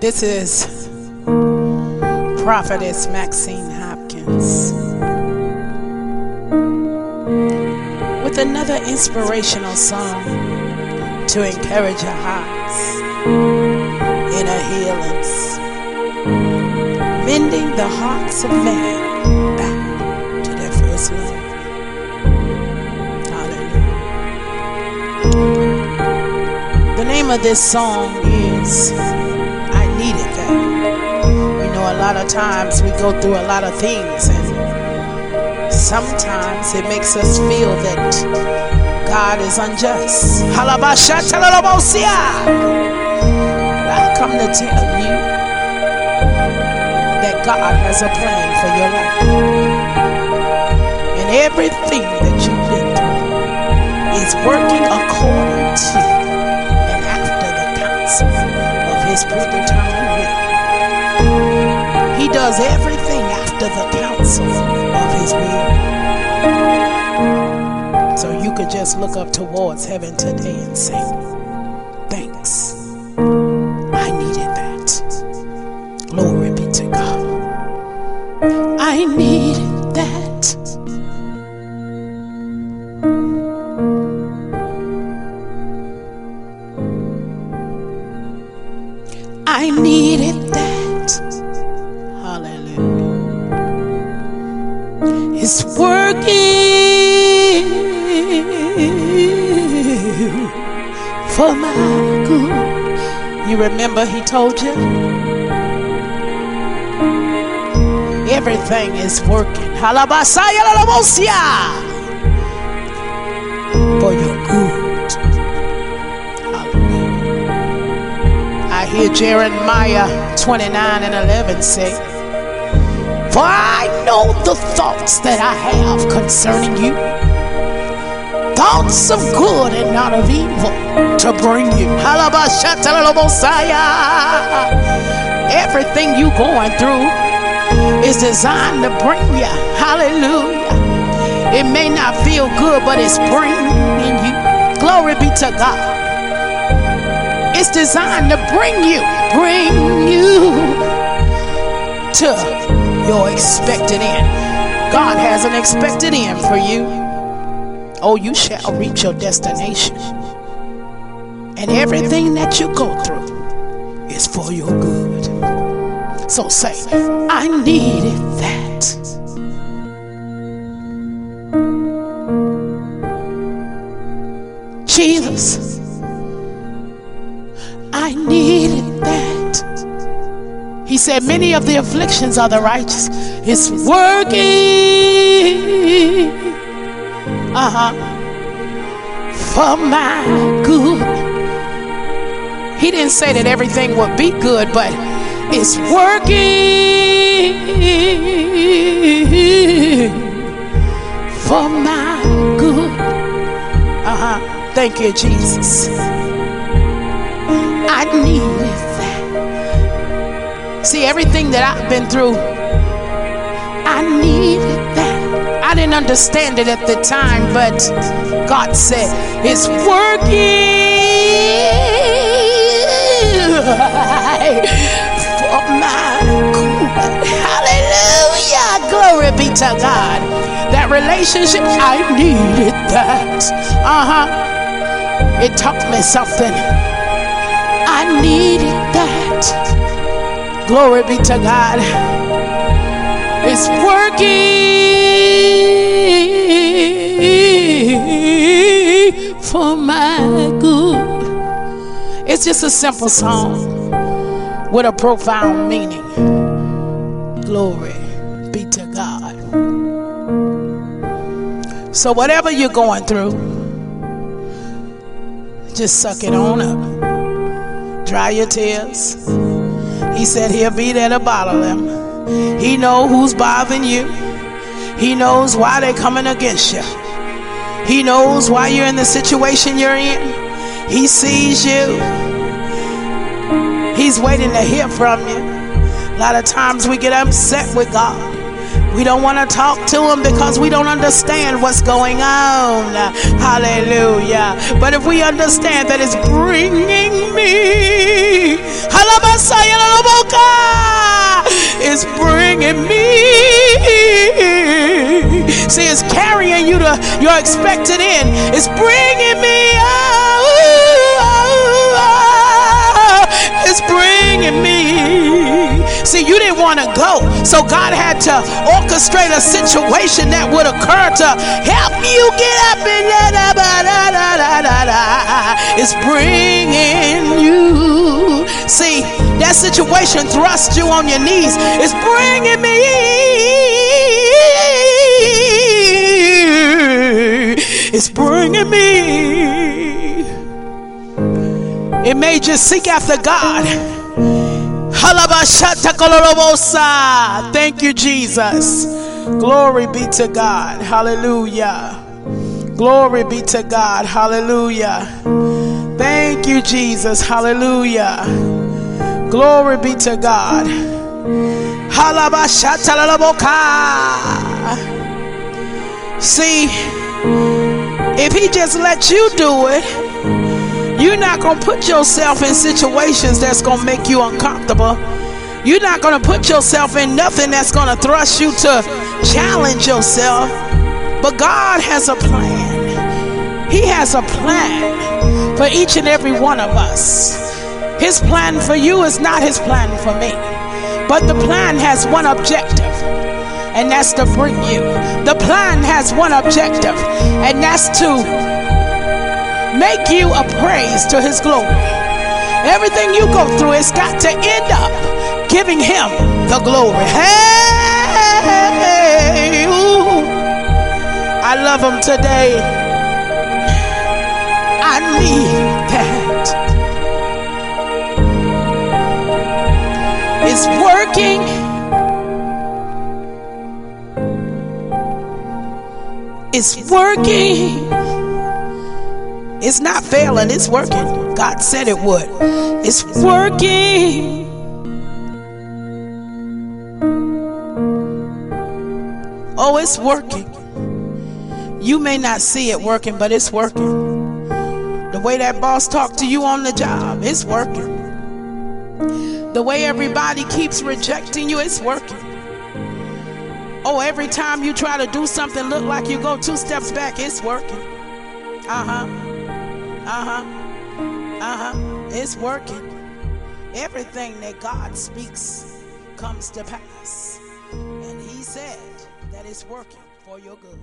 This is Prophetess Maxine Hopkins with another inspirational song to encourage your hearts, in inner healings, mending the hearts of man back to their first love. Hallelujah. The name of this song is lot of times we go through a lot of things, and sometimes it makes us feel that God is unjust. I come to tell you that God has a plan for your life. And everything that you've been through is working according to and after the counsel of his predetermined does everything after the counsel of his will. So you could just look up towards heaven today and say, Thanks. I needed that. Glory be to God. I needed that. I needed for my good. You remember he told you? Everything is working. For your good. I hear Jeremiah 29 and 11 say, For I know the thoughts that I have concerning you. Thoughts of good and not of evil to bring you. Everything you going through is designed to bring you. Hallelujah. It may not feel good, but it's bringing you. Glory be to God. It's designed to bring you, bring you to your expected end. God has an expected end for you. Oh, you shall reach your destination. And everything that you go through is for your good. So say, I needed that. Jesus, I needed that. He said, Many of the afflictions of the righteous is working. Uh huh. For my good. He didn't say that everything would be good, but it's working for my good. Uh huh. Thank you, Jesus. I needed that. See, everything that I've been through, I needed that. I didn't understand it at the time, but God said it's working for my good. Hallelujah. Glory be to God. That relationship, I needed that. Uh huh. It taught me something. I needed that. Glory be to God. It's working for my good. It's just a simple song with a profound meaning. Glory be to God. So, whatever you're going through, just suck it on up. Dry your tears. He said he'll be there to bottle them. He know who's bothering you. He knows why they're coming against you. He knows why you're in the situation you're in. He sees you. He's waiting to hear from you. A lot of times we get upset with God We don't want to talk to him because we don't understand what's going on. Hallelujah. But if we understand that it's bringing me, it's bringing me. See, it's carrying you to your expected end. It's bringing me. Oh, it's bringing me. See, you didn't want to go. So God had to orchestrate a situation that would occur to help you get up and da da da da da da. It's bringing you. See, that situation thrust you on your knees. It's bringing me. It's bringing me. It made you seek after God. Thank you, Jesus. Glory be to God. Hallelujah. Glory be to God. Hallelujah. Thank you, Jesus. Hallelujah. Glory be to God. See, if he just let you do it, you're not going to put yourself in situations that's going to make you uncomfortable. You're not going to put yourself in nothing that's going to thrust you to challenge yourself. But God has a plan. He has a plan for each and every one of us. His plan for you is not his plan for me. But the plan has one objective, and that's to bring you. The plan has one objective, and that's to make you a praise to his glory. Everything you go through, it's got to end up giving him the glory. Hey, ooh, I love him today. I need that. It's working. It's working. It's not failing, it's working. God said it would. It's working. Oh, it's working. You may not see it working, but it's working. The way that boss talked to you on the job, it's working. The way everybody keeps rejecting you, it's working. Oh, every time you try to do something look like you go two steps back, it's working. Uh-huh. Uh huh. Uh huh. It's working. Everything that God speaks comes to pass. And He said that it's working for your good.